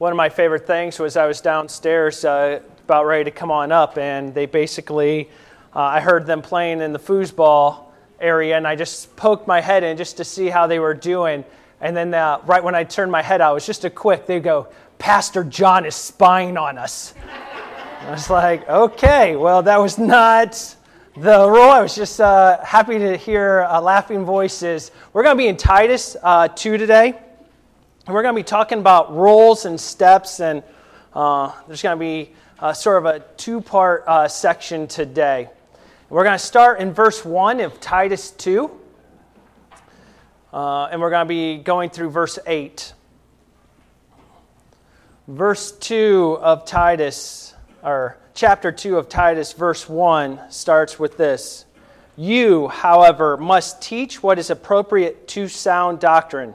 one of my favorite things was I was downstairs uh, about ready to come on up, and they basically, uh, I heard them playing in the foosball area, and I just poked my head in just to see how they were doing. And then uh, right when I turned my head out, it was just a quick, they go, Pastor John is spying on us. I was like, okay, well, that was not the role. I was just uh, happy to hear uh, laughing voices. We're going to be in Titus uh, 2 today. We're going to be talking about roles and steps, and uh, there's going to be uh, sort of a two part uh, section today. We're going to start in verse 1 of Titus 2, uh, and we're going to be going through verse 8. Verse 2 of Titus, or chapter 2 of Titus, verse 1, starts with this You, however, must teach what is appropriate to sound doctrine.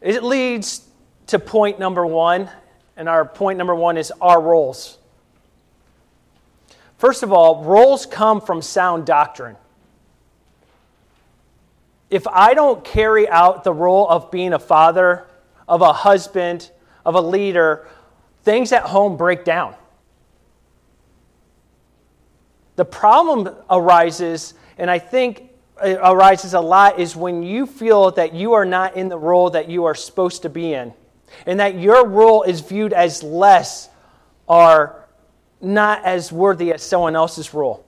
It leads to point number one, and our point number one is our roles. First of all, roles come from sound doctrine. If I don't carry out the role of being a father, of a husband, of a leader, things at home break down. The problem arises, and I think arises a lot, is when you feel that you are not in the role that you are supposed to be in, and that your role is viewed as less or not as worthy as someone else's role.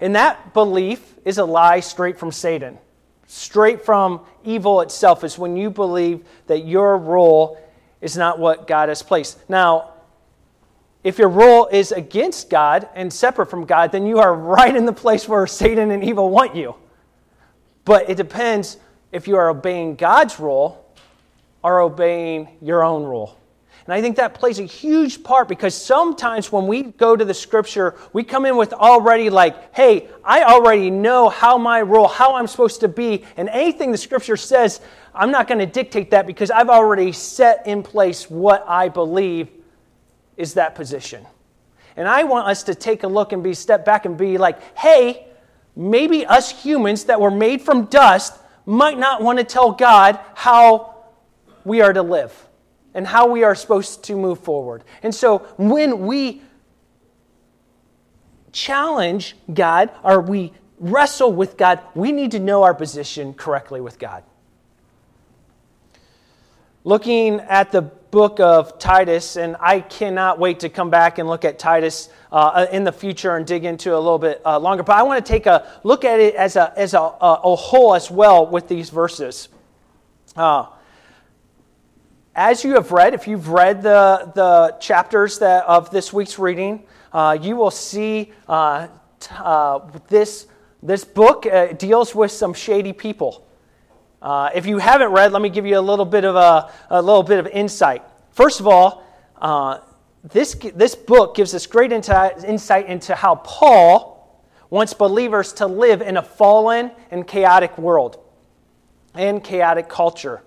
And that belief is a lie straight from Satan. Straight from evil itself is when you believe that your role is not what God has placed. Now, if your role is against God and separate from God, then you are right in the place where Satan and evil want you. But it depends if you are obeying God's role or obeying your own role. And I think that plays a huge part because sometimes when we go to the scripture, we come in with already like, hey, I already know how my role, how I'm supposed to be. And anything the scripture says, I'm not going to dictate that because I've already set in place what I believe is that position. And I want us to take a look and be step back and be like, hey, maybe us humans that were made from dust might not want to tell God how we are to live and how we are supposed to move forward. And so when we challenge God or we wrestle with God, we need to know our position correctly with God. Looking at the book of Titus, and I cannot wait to come back and look at Titus uh, in the future and dig into a little bit uh, longer. But I want to take a look at it as a, as a, a, whole as well with these verses. Uh, as you have read, if you've read the, the chapters that, of this week's reading, uh, you will see uh, t- uh, this, this book uh, deals with some shady people. Uh, if you haven't read, let me give you a little bit of a, a little bit of insight. First of all, uh, this, this book gives us great insight into how Paul wants believers to live in a fallen and chaotic world and chaotic culture.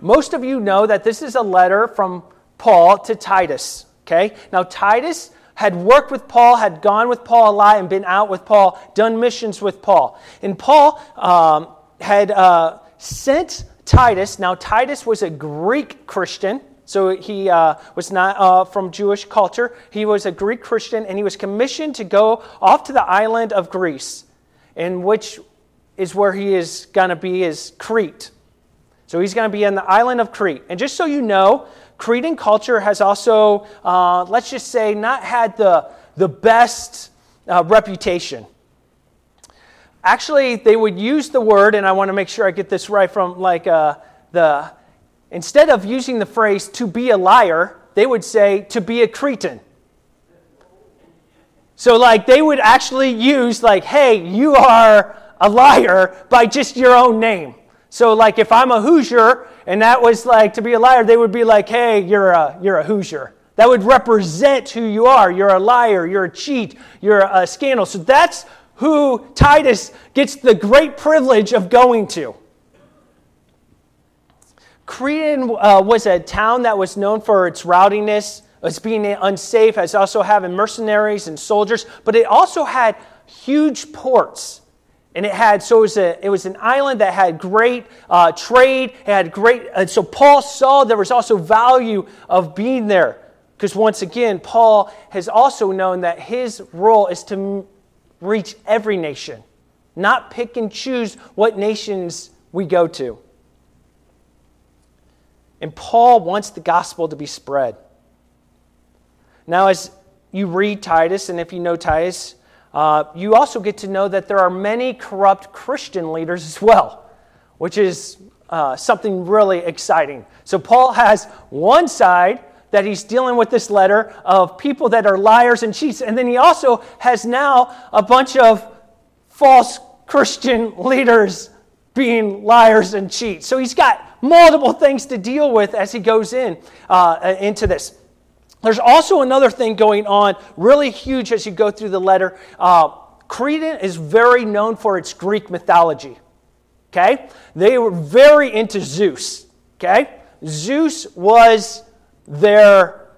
Most of you know that this is a letter from Paul to Titus. Okay? Now, Titus had worked with Paul, had gone with Paul a lot, and been out with Paul, done missions with Paul. And Paul um, had uh, sent Titus. Now, Titus was a Greek Christian. So he uh, was not uh, from Jewish culture. He was a Greek Christian, and he was commissioned to go off to the island of Greece, in which is where he is going to be is Crete. So he's going to be in the island of Crete. And just so you know, Cretan culture has also, uh, let's just say, not had the, the best uh, reputation. Actually, they would use the word, and I want to make sure I get this right from like uh, the, instead of using the phrase to be a liar, they would say to be a Cretan. So, like, they would actually use, like, hey, you are a liar by just your own name. So, like, if I'm a Hoosier and that was like to be a liar, they would be like, hey, you're a, you're a Hoosier. That would represent who you are. You're a liar, you're a cheat, you're a scandal. So, that's who Titus gets the great privilege of going to. Cretan uh, was a town that was known for its rowdiness, as being unsafe, as also having mercenaries and soldiers, but it also had huge ports. And it had, so it was, a, it was an island that had great uh, trade, it had great, and so Paul saw there was also value of being there. Because once again, Paul has also known that his role is to reach every nation, not pick and choose what nations we go to. And Paul wants the gospel to be spread. Now, as you read Titus, and if you know Titus, uh, you also get to know that there are many corrupt Christian leaders as well, which is uh, something really exciting. So, Paul has one side that he's dealing with this letter of people that are liars and cheats, and then he also has now a bunch of false Christian leaders being liars and cheats. So, he's got multiple things to deal with as he goes in uh, into this. There's also another thing going on, really huge as you go through the letter. Uh, is very known for its Greek mythology. Okay? They were very into Zeus. Okay? Zeus was their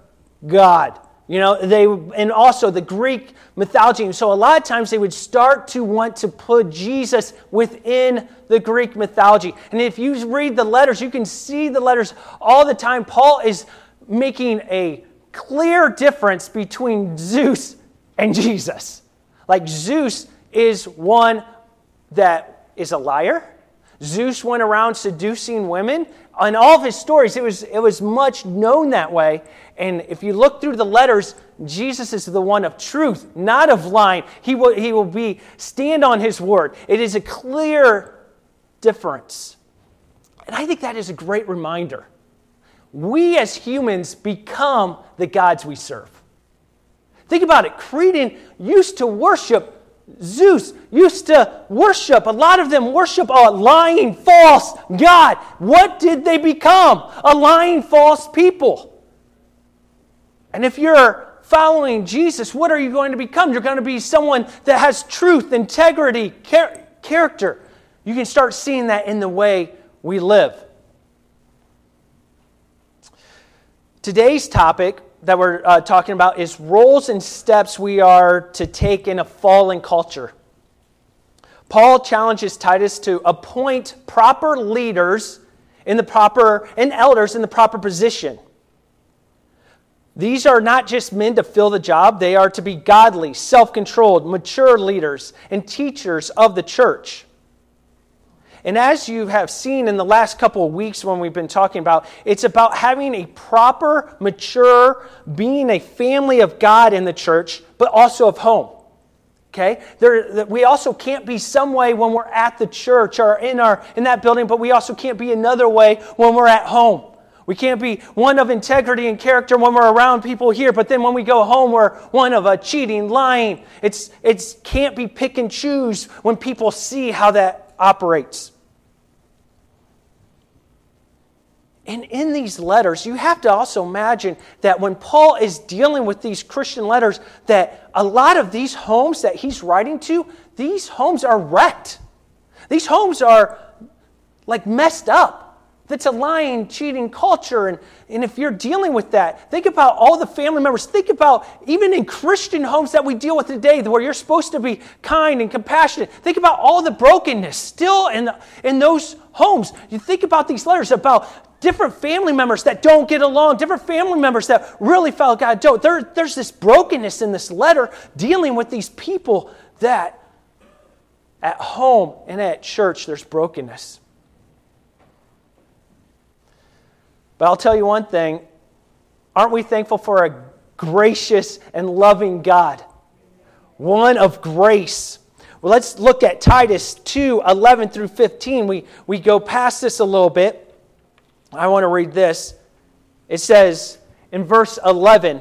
god. You know, they and also the Greek mythology. So a lot of times they would start to want to put Jesus within the Greek mythology. And if you read the letters, you can see the letters all the time. Paul is making a clear difference between Zeus and Jesus. Like Zeus is one that is a liar. Zeus went around seducing women. In all of his stories, it was, it was much known that way. And if you look through the letters, Jesus is the one of truth, not of lying. He will, he will be stand on his word. It is a clear difference. And I think that is a great reminder we as humans become the gods we serve. Think about it. Cretan used to worship Zeus, used to worship, a lot of them worship a lying, false God. What did they become? A lying, false people. And if you're following Jesus, what are you going to become? You're going to be someone that has truth, integrity, char- character. You can start seeing that in the way we live. Today's topic that we're uh, talking about is roles and steps we are to take in a fallen culture. Paul challenges Titus to appoint proper leaders in the proper and elders in the proper position. These are not just men to fill the job, they are to be godly, self controlled, mature leaders and teachers of the church. And as you have seen in the last couple of weeks when we've been talking about, it's about having a proper, mature, being a family of God in the church, but also of home. Okay? There, we also can't be some way when we're at the church or in, our, in that building, but we also can't be another way when we're at home. We can't be one of integrity and character when we're around people here, but then when we go home, we're one of a cheating, lying. It's, it's can't be pick and choose when people see how that operates. And in these letters, you have to also imagine that when Paul is dealing with these Christian letters, that a lot of these homes that he's writing to, these homes are wrecked. These homes are like messed up. That's a lying, cheating culture. And, and if you're dealing with that, think about all the family members. Think about even in Christian homes that we deal with today, where you're supposed to be kind and compassionate. Think about all the brokenness still in, the, in those homes. You think about these letters about different family members that don't get along, different family members that really felt God don't. There, there's this brokenness in this letter dealing with these people that at home and at church there's brokenness. But I'll tell you one thing aren't we thankful for a gracious and loving God? One of grace. Well, let's look at Titus 2 11 through 15. We, we go past this a little bit. I want to read this. It says in verse 11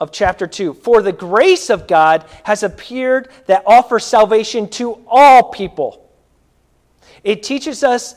of chapter 2 For the grace of God has appeared that offers salvation to all people. It teaches us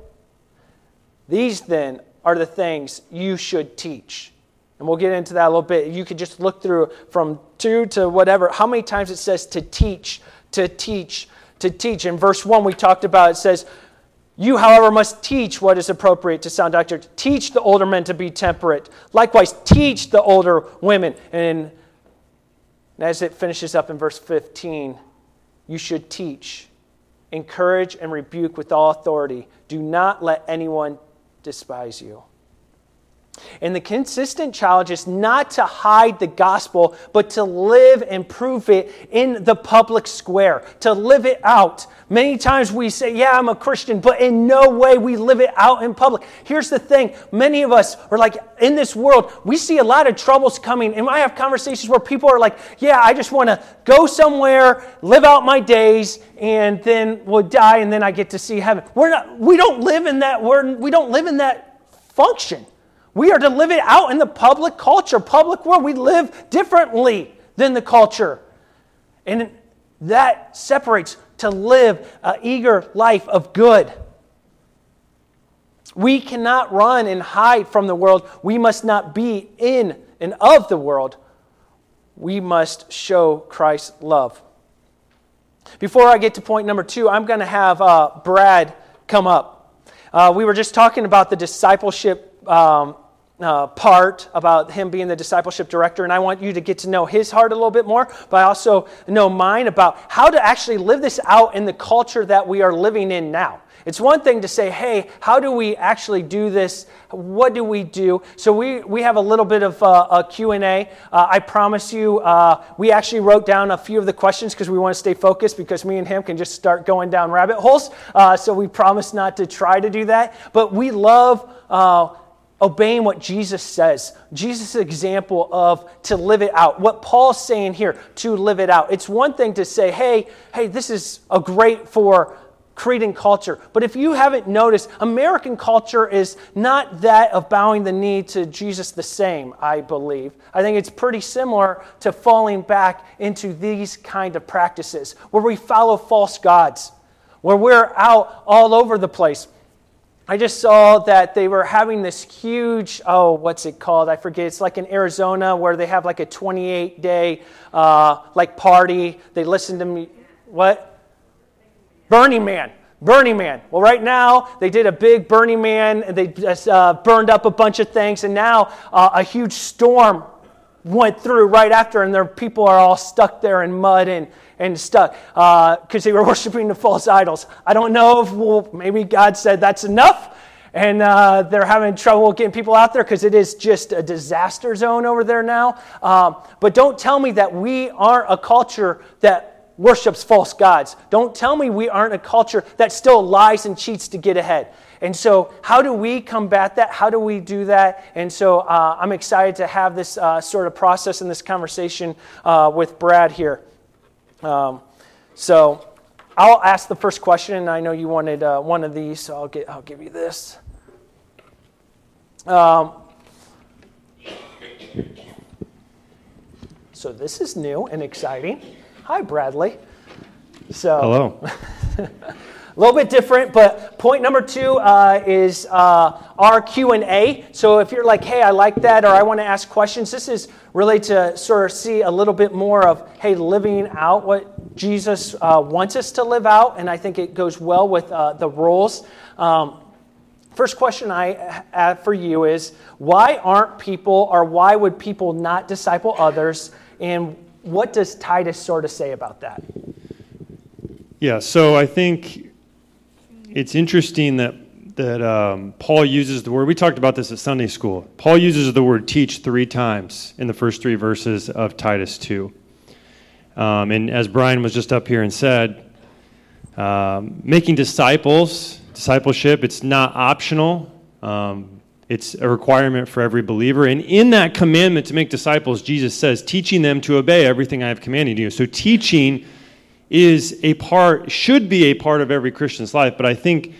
These then are the things you should teach. And we'll get into that a little bit. You could just look through from two to whatever, how many times it says to teach, to teach, to teach. In verse 1, we talked about it says, you, however, must teach what is appropriate to sound doctrine. Teach the older men to be temperate. Likewise, teach the older women. And as it finishes up in verse 15, you should teach, encourage, and rebuke with all authority. Do not let anyone despise you. And the consistent challenge is not to hide the gospel, but to live and prove it in the public square, to live it out. Many times we say, Yeah, I'm a Christian, but in no way we live it out in public. Here's the thing many of us are like, in this world, we see a lot of troubles coming. And I have conversations where people are like, Yeah, I just want to go somewhere, live out my days, and then we'll die, and then I get to see heaven. We're not, we don't live in that, we're, we don't live in that function. We are to live it out in the public culture, public world. We live differently than the culture. And that separates to live an eager life of good. We cannot run and hide from the world. We must not be in and of the world. We must show Christ's love. Before I get to point number two, I'm going to have uh, Brad come up. Uh, we were just talking about the discipleship um, uh, part about him being the discipleship director, and I want you to get to know his heart a little bit more, but I also know mine about how to actually live this out in the culture that we are living in now. It's one thing to say, hey, how do we actually do this? What do we do? So we, we have a little bit of uh, a Q&A. Uh, I promise you, uh, we actually wrote down a few of the questions because we want to stay focused because me and him can just start going down rabbit holes. Uh, so we promise not to try to do that. But we love uh, obeying what Jesus says. Jesus' example of to live it out. What Paul's saying here, to live it out. It's one thing to say, hey, hey, this is a great for Cretan culture. But if you haven't noticed, American culture is not that of bowing the knee to Jesus the same, I believe. I think it's pretty similar to falling back into these kind of practices where we follow false gods, where we're out all over the place. I just saw that they were having this huge, oh, what's it called? I forget. It's like in Arizona where they have like a 28 day uh, like party. They listen to me. What? Burning Man. Burning Man. Well, right now they did a big Burning Man and they uh, burned up a bunch of things, and now uh, a huge storm went through right after, and their people are all stuck there in mud and, and stuck because uh, they were worshiping the false idols. I don't know if well, maybe God said that's enough and uh, they're having trouble getting people out there because it is just a disaster zone over there now. Um, but don't tell me that we aren't a culture that worships false gods. Don't tell me we aren't a culture that still lies and cheats to get ahead. And so, how do we combat that? How do we do that? And so, uh, I'm excited to have this uh, sort of process and this conversation uh, with Brad here. Um, so I'll ask the first question, and I know you wanted uh, one of these, so I'll, get, I'll give you this. Um, so this is new and exciting. Hi, Bradley. So hello. a little bit different, but point number two uh, is uh, our Q and A. So if you're like, "Hey, I like that," or "I want to ask questions," this is really to sort of see a little bit more of, "Hey, living out what Jesus uh, wants us to live out," and I think it goes well with uh, the rules. Um, First question I have for you is why aren't people, or why would people not disciple others? And what does Titus sort of say about that? Yeah, so I think it's interesting that that um, Paul uses the word. We talked about this at Sunday school. Paul uses the word teach three times in the first three verses of Titus two. Um, and as Brian was just up here and said, um, making disciples, discipleship, it's not optional. Um, it's a requirement for every believer. And in that commandment to make disciples, Jesus says, teaching them to obey everything I have commanded you. So teaching is a part, should be a part of every Christian's life. But I think,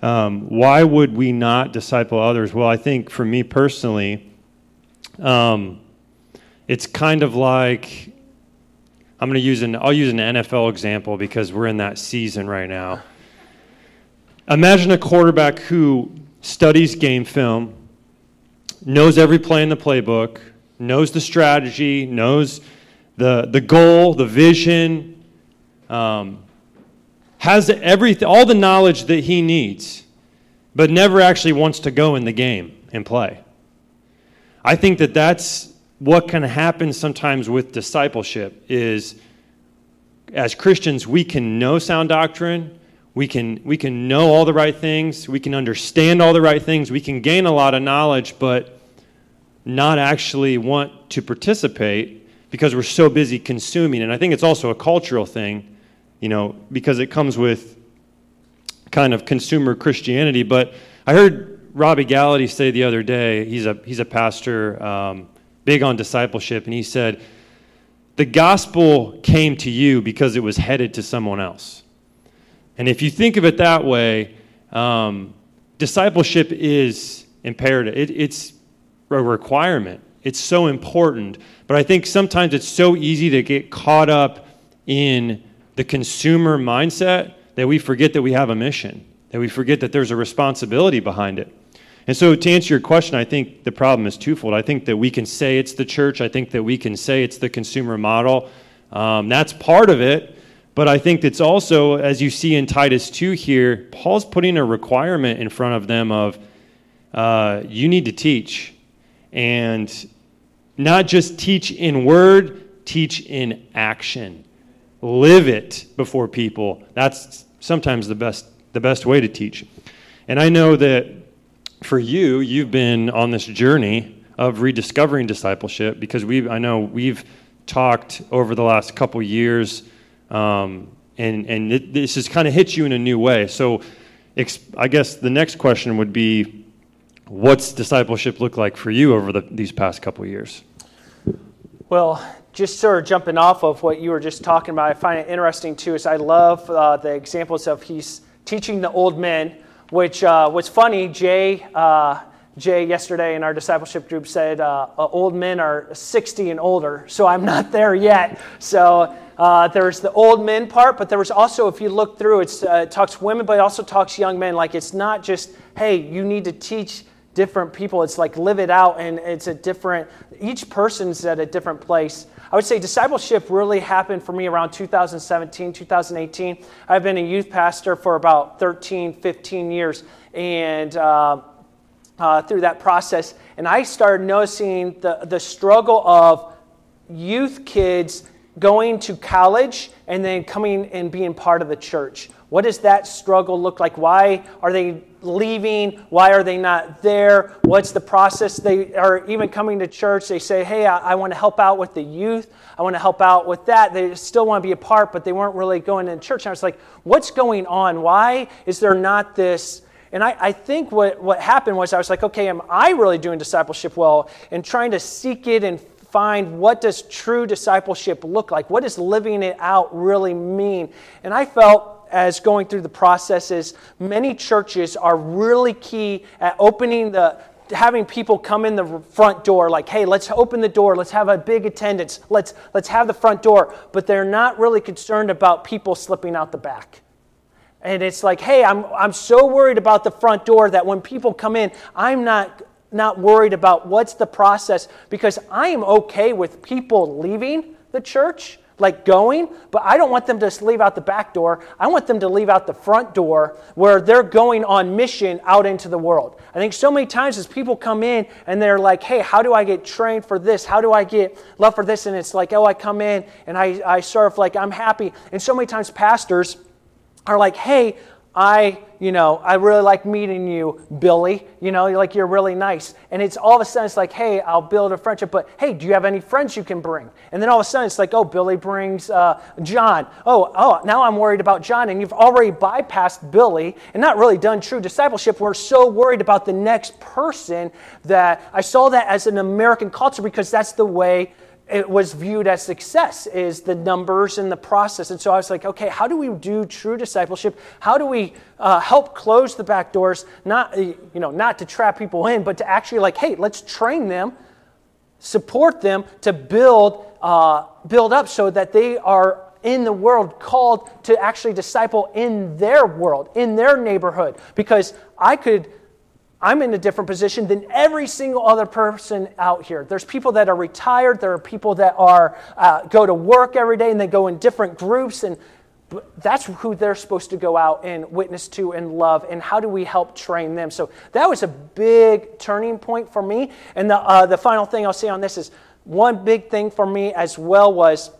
um, why would we not disciple others? Well, I think for me personally, um, it's kind of like I'm going to use an I'll use an NFL example because we're in that season right now. Imagine a quarterback who studies game film, knows every play in the playbook, knows the strategy, knows the the goal, the vision, um, has everything, all the knowledge that he needs, but never actually wants to go in the game and play. I think that that's what can happen sometimes with discipleship is as Christians we can know sound doctrine, we can we can know all the right things, we can understand all the right things, we can gain a lot of knowledge but not actually want to participate because we're so busy consuming. And I think it's also a cultural thing you know, because it comes with kind of consumer Christianity. But I heard Robby Gallaty say the other day, he's a, he's a pastor, um, big on discipleship, and he said, The gospel came to you because it was headed to someone else. And if you think of it that way, um, discipleship is imperative. It, it's a requirement. It's so important. But I think sometimes it's so easy to get caught up in the consumer mindset that we forget that we have a mission, that we forget that there's a responsibility behind it. And so, to answer your question, I think the problem is twofold. I think that we can say it's the church, I think that we can say it's the consumer model. Um, that's part of it. But I think it's also, as you see in Titus 2 here, Paul's putting a requirement in front of them of uh, you need to teach. And not just teach in word, teach in action live it before people. That's sometimes the best, the best way to teach. And I know that for you, you've been on this journey of rediscovering discipleship because we I know we've talked over the last couple years, um, and and it, this has kind of hit you in a new way. So, I guess the next question would be, what's discipleship look like for you over the, these past couple years? Well, just sort of jumping off of what you were just talking about, I find it interesting too. Is I love uh, the examples of he's teaching the old men, which uh, was funny. Jay, uh, Jay yesterday in our discipleship group said uh, uh, old men are 60 and older, so I'm not there yet. So uh, there's the old men part, but there was also, if you look through, it talks women, but it also talks young men. Like it's not just, hey, you need to teach different people. It's like live it out, and it's a different. Each person's at a different place. I would say discipleship really happened for me around 2017, 2018. I've been a youth pastor for about 13, 15 years. And uh, uh, through that process, and I started noticing the, the struggle of youth kids going to college and then coming and being part of the church. What does that struggle look like? Why are they leaving? Why are they not there? What's the process? They are even coming to church. They say, Hey, I, I want to help out with the youth. I want to help out with that. They still want to be a part, but they weren't really going to church. And I was like, What's going on? Why is there not this? And I, I think what, what happened was I was like, okay, am I really doing discipleship well? And trying to seek it and find what does true discipleship look like? What does living it out really mean? And I felt as going through the processes, many churches are really key at opening the having people come in the front door like hey let's open the door. Let's have a big attendance. Let's let's have the front door. But they're not really concerned about people slipping out the back. And it's like hey i'm i'm so worried about the front door that when people come in i'm not not worried about what's the process. Because i am okay with people leaving the church like going, but I don't want them to leave out the back door. I want them to leave out the front door where they're going on mission out into the world. I think so many times as people come in and they're like, hey, how do I get trained for this? How do I get love for this? And it's like, oh, I come in and I, I serve like I'm happy. And so many times pastors are like, hey, I, you know, I really like meeting you, Billy. You know, like you're really nice. And it's all of a sudden it's like, hey, I'll build a friendship, but hey, do you have any friends you can bring? And then all of a sudden it's like, oh, Billy brings uh, John. Oh, oh, now I'm worried about John. And you've already bypassed Billy and not really done true discipleship. We're so worried about the next person that I saw that as an American culture because that's the way it was viewed as success is the numbers and the process. And so i was like okay how do we do true discipleship? How do we uh, help close the back doors? Not you know not to trap people in but to actually like hey let's train them support them to build uh, build up so that they are in the world called to actually disciple in their world in their neighborhood. Because i could I'm in a different position than every single other person out here. There's people that are retired. There are people that are uh, go to work every day and they go in different groups, and that's who they're supposed to go out and witness to and love. And how do we help train them? So that was a big turning point for me. And the uh, the final thing I'll say on this is one big thing for me as well was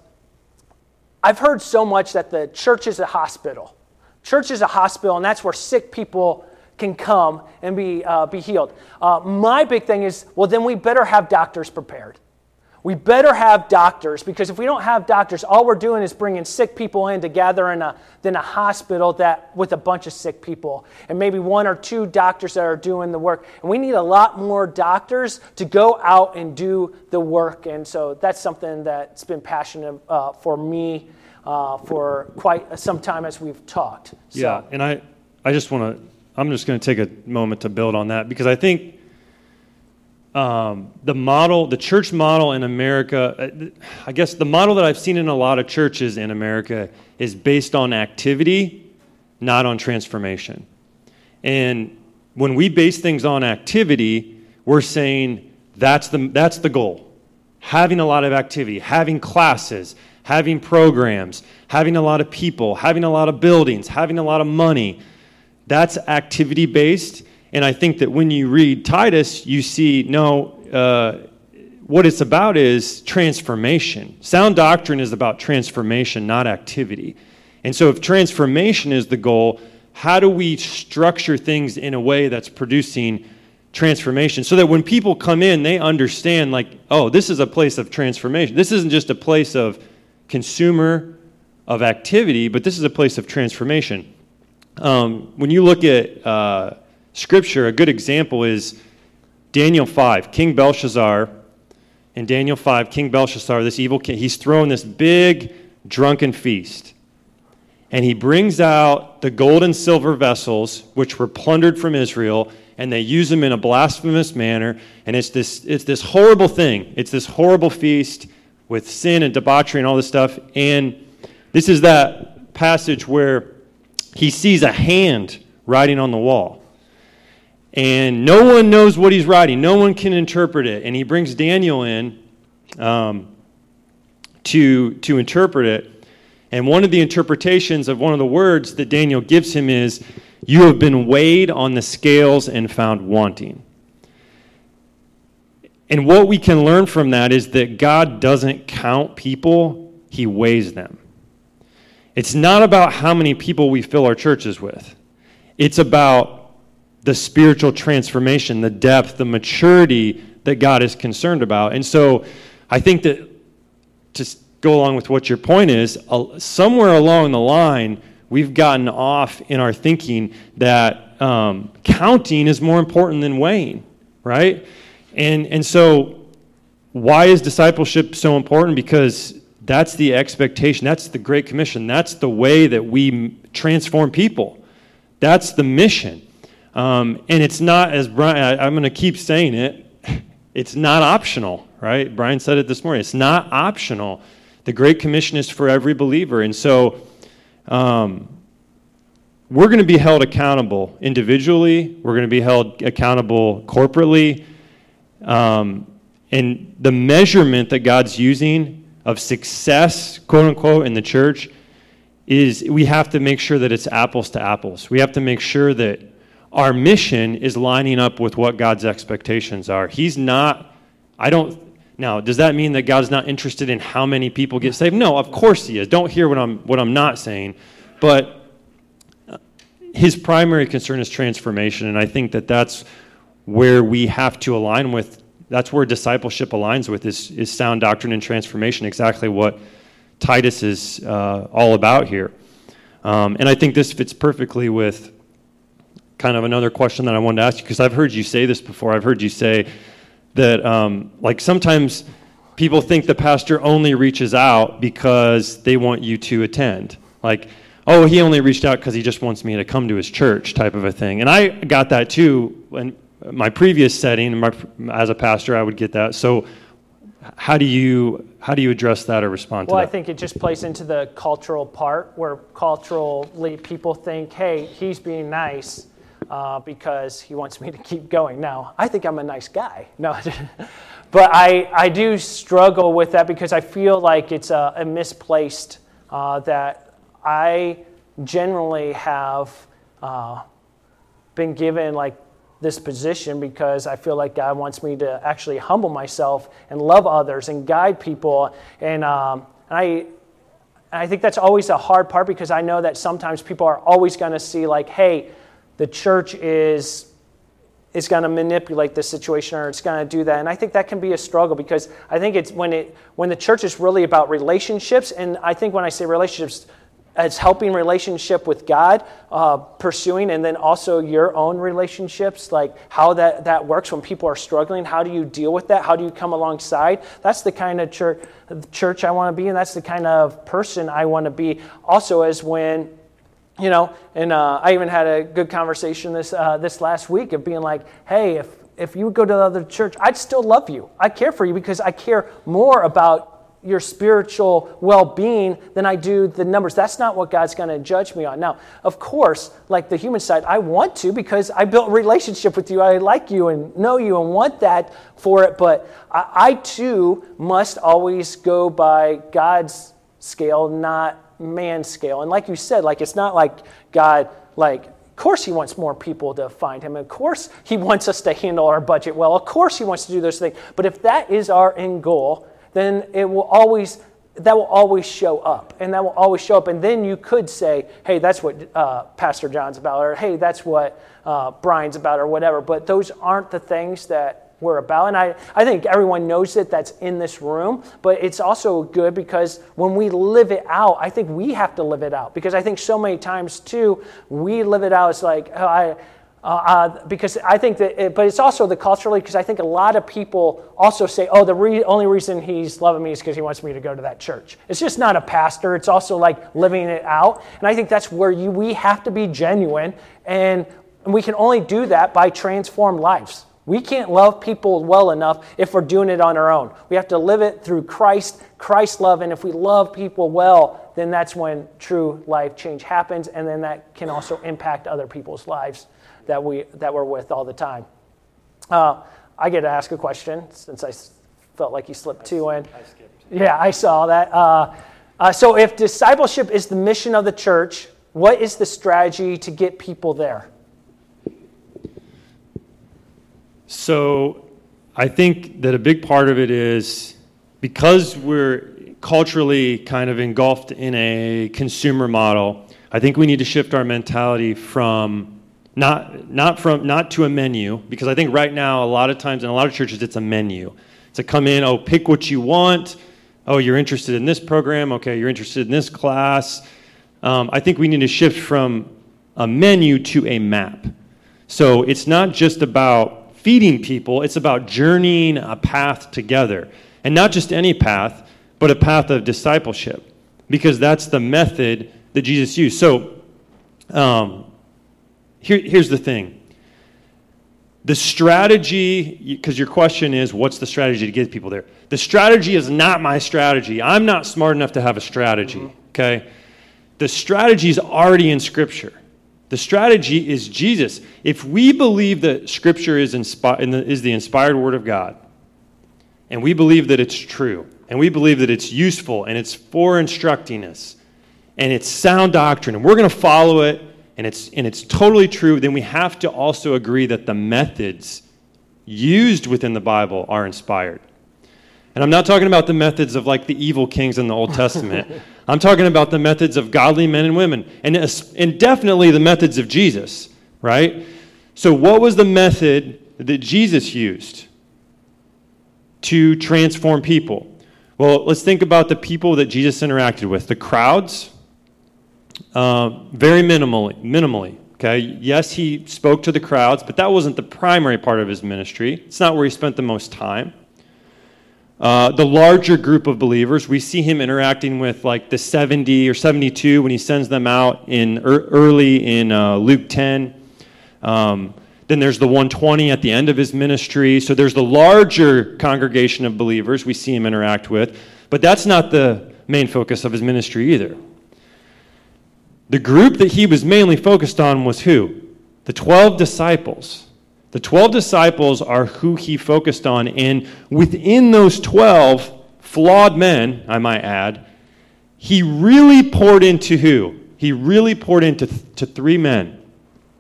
I've heard so much that the church is a hospital. Church is a hospital, and that's where sick people can come and be, uh, be healed. Uh, my big thing is well, then we better have doctors prepared. We better have doctors because if we don't have doctors, all we're doing is bringing sick people in to gather in a, in a hospital that, with a bunch of sick people and maybe one or two doctors that are doing the work. And we need a lot more doctors to go out and do the work. And so that's something that's been passionate uh, for me uh, for quite some time as we've talked. So. Yeah, and I, I just want to I'm just going to take a moment to build on that because I think um, the model, the church model in America, uh, I guess the model that I've seen in a lot of churches in America is based on activity, not on transformation. And when we base things on activity, we're saying that's the, that's the goal. Having a lot of activity, having classes, having programs, having a lot of people, having a lot of buildings, having a lot of money that's activity based. And I think that when you read Titus, you see, no, uh, what it's about is transformation. Sound doctrine is about transformation, not activity. And so, if transformation is the goal, how do we structure things in a way that's producing transformation so that when people come in, they understand, like, oh, this is a place of transformation. This isn't just a place of consumer of activity, but this is a place of transformation. Um, when you look at uh, Scripture, a good example is Daniel 5. King Belshazzar, in Daniel 5, King Belshazzar, this evil king, he's throwing this big drunken feast. And he brings out the gold and silver vessels, which were plundered from Israel, and they use them in a blasphemous manner. And it's this, it's this horrible thing. It's this horrible feast with sin and debauchery and all this stuff. And this is that passage where he sees a hand writing on the wall. And no one knows what he's writing, no one can interpret it. And he brings Daniel in um, to, to interpret it. And one of the interpretations of one of the words that Daniel gives him is, You have been weighed on the scales and found wanting. And what we can learn from that is that God doesn't count people, He weighs them. It's not about how many people we fill our churches with, it's about the spiritual transformation, the depth, the maturity that God is concerned about. And so I think that to go along with what your point is, somewhere along the line, we've gotten off in our thinking that um, counting is more important than weighing, right? And, and so, why is discipleship so important? Because that's the expectation. That's the Great Commission. That's the way that we transform people. That's the mission. Um, and it's not, as Brian, I, I'm going to keep saying it, it's not optional, right? Brian said it this morning. It's not optional. The Great Commission is for every believer. And so um, we're going to be held accountable individually, we're going to be held accountable corporately. Um, and the measurement that God's using of success, quote unquote, in the church is we have to make sure that it's apples to apples. We have to make sure that our mission is lining up with what God's expectations are. He's not, I don't, now, does that mean that God's not interested in how many people get saved? No, of course He is. Don't hear what I'm, what I'm not saying. But His primary concern is transformation, and I think that that's where we have to align with, that's where discipleship aligns with, is, is sound doctrine and transformation, exactly what Titus is uh, all about here. Um, and I think this fits perfectly with kind of another question that I wanted to ask you because I've heard you say this before. I've heard you say that, um, like, sometimes people think the pastor only reaches out because they want you to attend. Like, oh, he only reached out because he just wants me to come to his church, type of a thing. And I got that too in my previous setting. My, as a pastor, I would get that. So, how do you how do you address that or respond well, to that? Well, I think it just plays into the cultural part where culturally people think, hey, he's being nice uh, because he wants me to keep going. Now, I think I'm a nice guy. No, but I, I do struggle with that because I feel like it's a, a misplaced uh, that I generally have uh, been given like this position because I feel like God wants me to actually humble myself and love others and guide people. And, um, and I, I think that's always a hard part because I know that sometimes people are always going to see, like, hey, the church is is going to manipulate the situation or it's going to do that and i think that can be a struggle because i think it's when it when the church is really about relationships and i think when i say relationships it's helping relationship with god uh, pursuing and then also your own relationships like how that, that works when people are struggling. How do you deal with that? How do you come alongside? That's the kind of church church i want to be and that's the kind of person i want to be. Also as when you know, and uh, I even had a good conversation this uh, this last week of being like, hey, if if you would go to the other church, I'd still love you. I care for you because I care more about your spiritual well-being than I do the numbers. That's not what God's going to judge me on. Now, of course, like the human side, I want to because I built a relationship with you. I like you and know you and want that for it. But I, I too must always go by God's scale, not man's scale. And like you said, like it's not like God, like, of course he wants more people to find him. Of course he wants us to handle our budget well. Of course he wants to do those things. But if that is our end goal, then it will always that will always show up and that will always show up and then you could say hey that's what uh, pastor john's about or hey that's what uh, brian's about or whatever but those aren't the things that we're about. And I, I think everyone knows it that's in this room, but it's also good because when we live it out, I think we have to live it out. Because I think so many times, too, we live it out it's like, oh, I, uh, uh, because I think that, it, but it's also the culturally, because I think a lot of people also say, oh, the re- only reason he's loving me is because he wants me to go to that church. It's just not a pastor, it's also like living it out. And I think that's where you, we have to be genuine, and we can only do that by transformed lives. We can't love people well enough if we're doing it on our own. We have to live it through Christ, Christ love, and if we love people well, then that's when true life change happens, and then that can also impact other people's lives that we that we're with all the time. Uh, I get to ask a question since I felt like you slipped two in. I yeah, I saw that. Uh, uh, so, if discipleship is the mission of the church, what is the strategy to get people there? So I think that a big part of it is because we're culturally kind of engulfed in a consumer model, I think we need to shift our mentality from not not from not to a menu because I think right now a lot of times in a lot of churches it's a menu. It's a come in, oh pick what you want. Oh, you're interested in this program. Okay, you're interested in this class. Um, I think we need to shift from a menu to a map. So it's not just about feeding people, it's about journeying a path together. And not just any path, but a path of discipleship, because that's the method that Jesus used. So um, here, here's the thing the strategy, because your question is, what's the strategy to get people there? The strategy is not my strategy. I'm not smart enough to have a strategy, mm-hmm. okay? The strategy is already in Scripture. The strategy is Jesus. If we believe that Scripture is, inspi- is the inspired Word of God, and we believe that it's true, and we believe that it's useful and it's for instructing us and it's sound doctrine and we're going to follow it and it's, and it's totally true, then we have to also agree that the methods used within the Bible are inspired. And I'm not talking about the methods of like the evil kings in the Old Testament. I'm talking about the methods of godly men and women, and, and definitely the methods of Jesus, right? So, what was the method that Jesus used to transform people? Well, let's think about the people that Jesus interacted with the crowds, uh, very minimally, minimally. Okay, yes, he spoke to the crowds, but that wasn't the primary part of his ministry. It's not where he spent the most time. Uh, the larger group of believers, we see him interacting with like the 70 or 72 when he sends them out in er, early in uh, Luke 10. Um, then there's the 120 at the end of his ministry. So there's the larger congregation of believers we see him interact with, but that's not the main focus of his ministry either. The group that he was mainly focused on was who? The 12 disciples. The 12 disciples are who he focused on, and within those 12 flawed men, I might add, he really poured into who? He really poured into to three men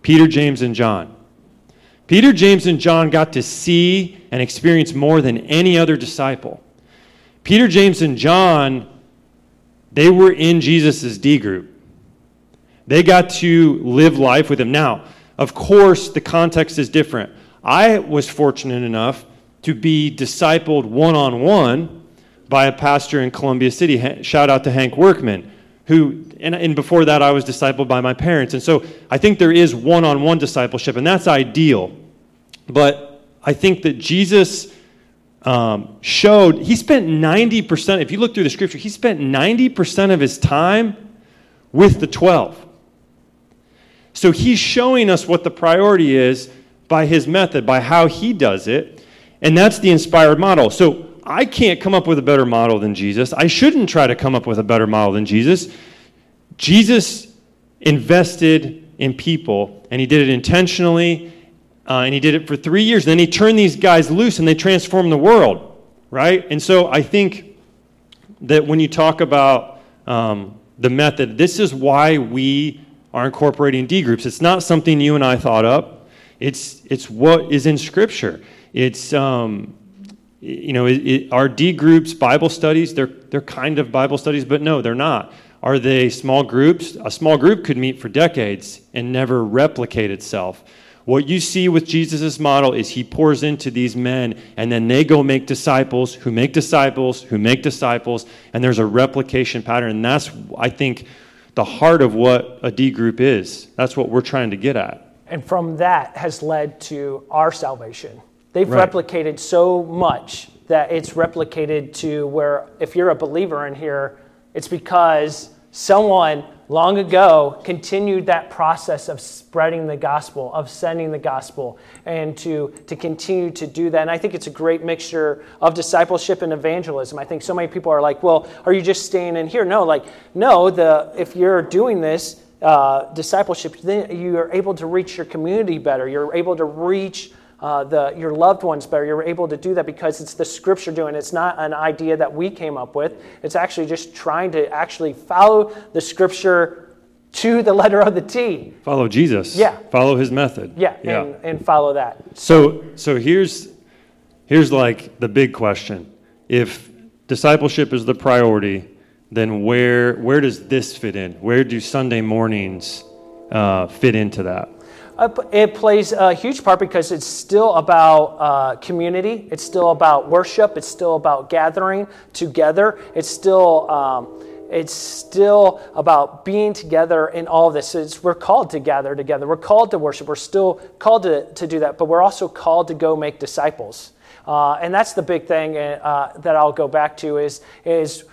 Peter, James, and John. Peter, James, and John got to see and experience more than any other disciple. Peter, James, and John, they were in Jesus' D group. They got to live life with him. Now, of course, the context is different. I was fortunate enough to be discipled one on one by a pastor in Columbia City. Shout out to Hank Workman, who, and, and before that, I was discipled by my parents. And so I think there is one on one discipleship, and that's ideal. But I think that Jesus um, showed, he spent 90%, if you look through the scripture, he spent 90% of his time with the 12. So he's showing us what the priority is by his method, by how he does it. And that's the inspired model. So I can't come up with a better model than Jesus. I shouldn't try to come up with a better model than Jesus. Jesus invested in people, and he did it intentionally, uh, and he did it for three years. Then he turned these guys loose, and they transformed the world, right? And so I think that when you talk about um, the method, this is why we are incorporating D groups. It's not something you and I thought up. It's it's what is in Scripture. It's um, you know, it, it, are D groups Bible studies? They're they're kind of Bible studies, but no, they're not. Are they small groups? A small group could meet for decades and never replicate itself. What you see with Jesus' model is he pours into these men, and then they go make disciples who make disciples who make disciples, and there's a replication pattern. And that's, I think, the heart of what a D group is. That's what we're trying to get at. And from that has led to our salvation. They've right. replicated so much that it's replicated to where if you're a believer in here, it's because someone long ago continued that process of spreading the gospel, of sending the gospel, and to, to continue to do that. And I think it's a great mixture of discipleship and evangelism. I think so many people are like, well, are you just staying in here? No, like, no, the, if you're doing this, uh, discipleship, then you are able to reach your community better. You're able to reach uh, the, your loved ones better. You're able to do that because it's the scripture doing. It's not an idea that we came up with. It's actually just trying to actually follow the scripture to the letter of the T. Follow Jesus. Yeah. Follow his method. Yeah, yeah. And, and follow that. So so here's here's like the big question. If discipleship is the priority, then where where does this fit in? Where do Sunday mornings uh, fit into that? Uh, it plays a huge part because it's still about uh, community. It's still about worship. It's still about gathering together. It's still um, it's still about being together in all of this. It's, we're called to gather together. We're called to worship. We're still called to, to do that, but we're also called to go make disciples. Uh, and that's the big thing uh, that I'll go back to is, is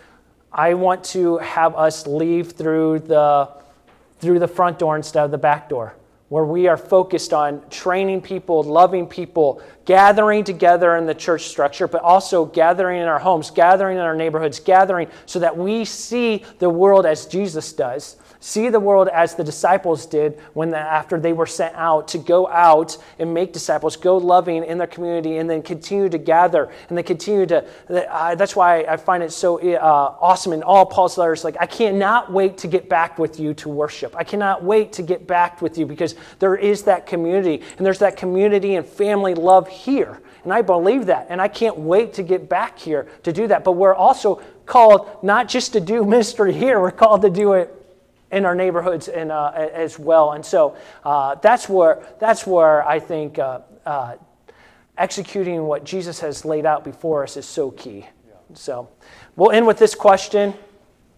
I want to have us leave through the, through the front door instead of the back door where we are focused on training people, loving people, gathering together in the church structure, but also gathering in our homes, gathering in our neighborhoods, gathering so that we see the world as Jesus does. See the world as the disciples did when the, after they were sent out to go out and make disciples, go loving in their community, and then continue to gather and then continue to. That's why I find it so uh, awesome in all Paul's letters. Like, I cannot wait to get back with you to worship. I cannot wait to get back with you because there is that community, and there's that community and family love here. And I believe that. And I can't wait to get back here to do that. But we're also called not just to do ministry here, we're called to do it in our neighborhoods and, uh, as well. And so uh, that's, where, that's where I think uh, uh, executing what Jesus has laid out before us is so key. Yeah. So we'll end with this question.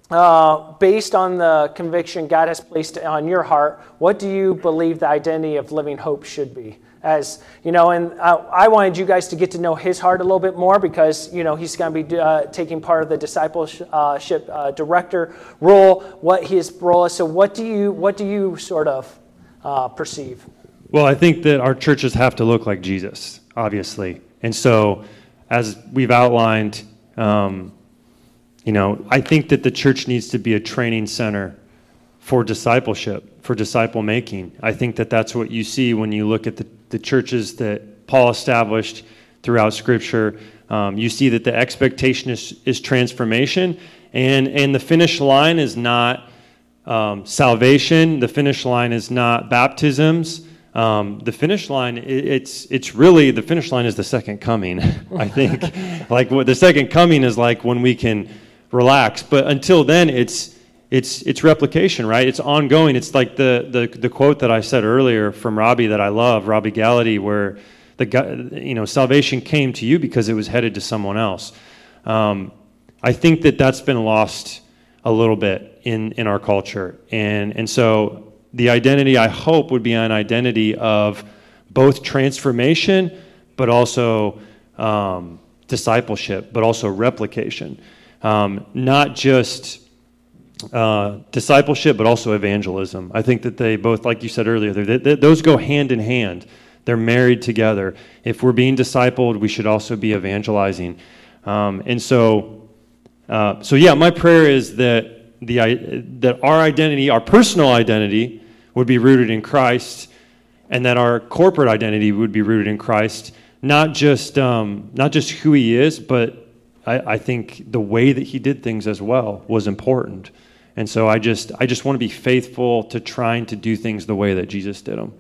Uh, based on the conviction God has placed on your heart, what do you believe the identity of living hope should be? As you know and uh, i wanted you guys to get to know his heart a little bit more because you know he's going to be uh, taking part of the discipleship uh, director role what his role is. So what do you what do you sort of uh, perceive? Well i think that our churches have to look like jesus obviously. And so as we've outlined um, you know i think that the church needs to be a training center for discipleship for disciple making. I think that that's what you see when you look at the the churches that Paul established throughout Scripture. Um, you see that the expectation is, is transformation, and, and the finish line is not um, salvation, the finish line is not baptisms. Um, the finish line, it, it's, it's really, the finish line is the second coming, I think. like what the second coming is like when we can relax. But until then, it's, it's it's replication, right? It's ongoing. It's like the the the quote that I said earlier from Robby that I love, Robby Gallaty, where the you know salvation came to you because it was headed to someone else. Um, I think that that's been lost a little bit in in our culture, and and so the identity I hope would be an identity of both transformation, but also um, discipleship, but also replication, um, not just uh, discipleship, but also evangelism. I think that they both, like you said earlier, they, they, those go hand in hand. They're married together. If we're being discipled, we should also be evangelizing. Um, and so, uh, so yeah, my prayer is that the that our identity, our personal identity, would be rooted in Christ, and that our corporate identity would be rooted in Christ. Not just um, not just who He is, but I, I think the way that He did things as well was important. And so I just I just want to be faithful to trying to do things the way that Jesus did them.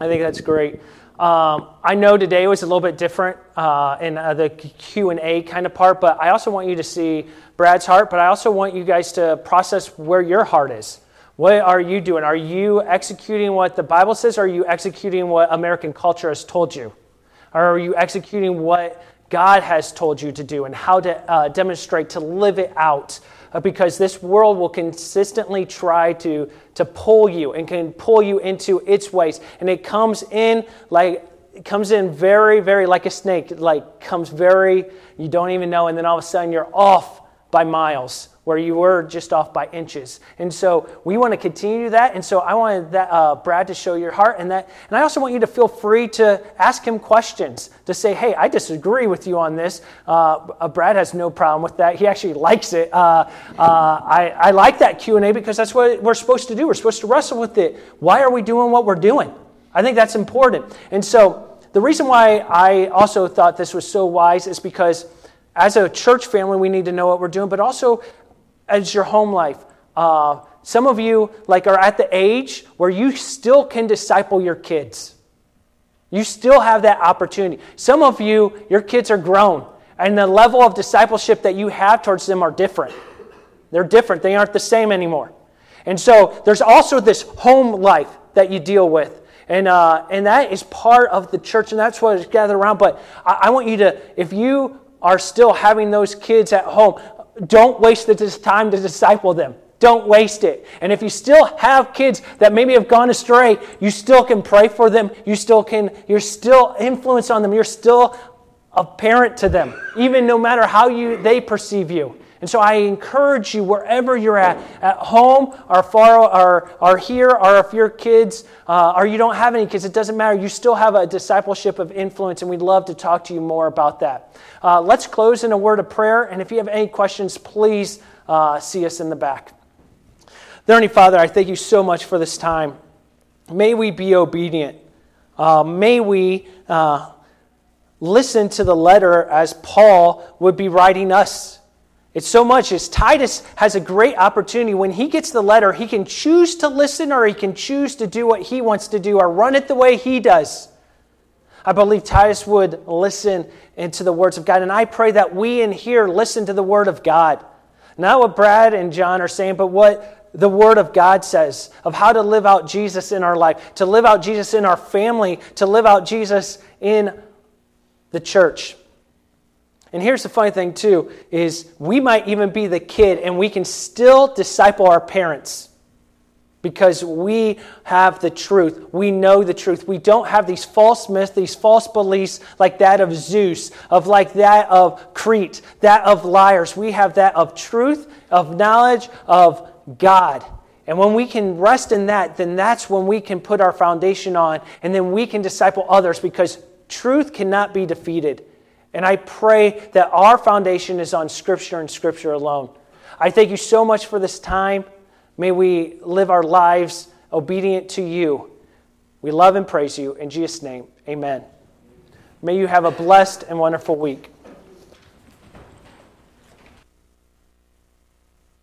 I think that's great. Um, I know today was a little bit different uh, in uh, the Q and A kind of part, but I also want you to see Brad's heart. But I also want you guys to process where your heart is. What are you doing? Are you executing what the Bible says? Are you executing what American culture has told you? Or are you executing what God has told you to do and how to uh, demonstrate to live it out? Uh, because this world will consistently try to, to pull you and can pull you into its ways. And it comes in like it comes in very, very like a snake, like comes very, you don't even know, and then all of a sudden you're off by miles where you were just off by inches. And so we want to continue that. And so I wanted that, uh, Brad to show your heart and that. And I also want you to feel free to ask him questions to say, hey, I disagree with you on this. Uh, uh Brad has no problem with that. He actually likes it. Uh, uh, I, I like that Q&A because that's what we're supposed to do. We're supposed to wrestle with it. Why are we doing what we're doing? I think that's important. And so the reason why I also thought this was so wise is because as a church family, we need to know what we're doing, but also as your home life. Uh, some of you like are at the age where you still can disciple your kids. You still have that opportunity. Some of you, your kids are grown, and the level of discipleship that you have towards them are different. They're different. They aren't the same anymore. And so there's also this home life that you deal with. And, uh, and that is part of the church, and that's what is gathered around. But I, I want you to, if you are still having those kids at home, don't waste the time to disciple them. Don't waste it. And if you still have kids that maybe have gone astray, you still can pray for them. You still can, you're still influence on them. You're still a parent to them, even no matter how you, they perceive you. And so I encourage you, wherever you're at, at home or far or, or here, or if your kids uh, or you don't have any kids, it doesn't matter. You still have a discipleship of influence, and we'd love to talk to you more about that. Uh, let's close in a word of prayer. And if you have any questions, please uh, see us in the back. Heavenly Father, I thank you so much for this time. May we be obedient. Uh, may we uh, listen to the letter as Paul would be writing us. It's so much as Titus has a great opportunity. When he gets the letter, he can choose to listen or he can choose to do what he wants to do or run it the way he does. I believe Titus would listen into the words of God. And I pray that we in here listen to the word of God. Not what Brad and John are saying, but what the Word of God says of how to live out Jesus in our life, to live out Jesus in our family, to live out Jesus in the church. And here's the funny thing, too, is we might even be the kid and we can still disciple our parents because we have the truth. We know the truth. We don't have these false myths, these false beliefs like that of Zeus, of like that of Crete, that of liars. We have that of truth, of knowledge, of God. And when we can rest in that, then that's when we can put our foundation on and then we can disciple others because truth cannot be defeated. And I pray that our foundation is on Scripture and Scripture alone. I thank you so much for this time. May we live our lives obedient to you. We love and praise you. In Jesus' name, amen. May you have a blessed and wonderful week.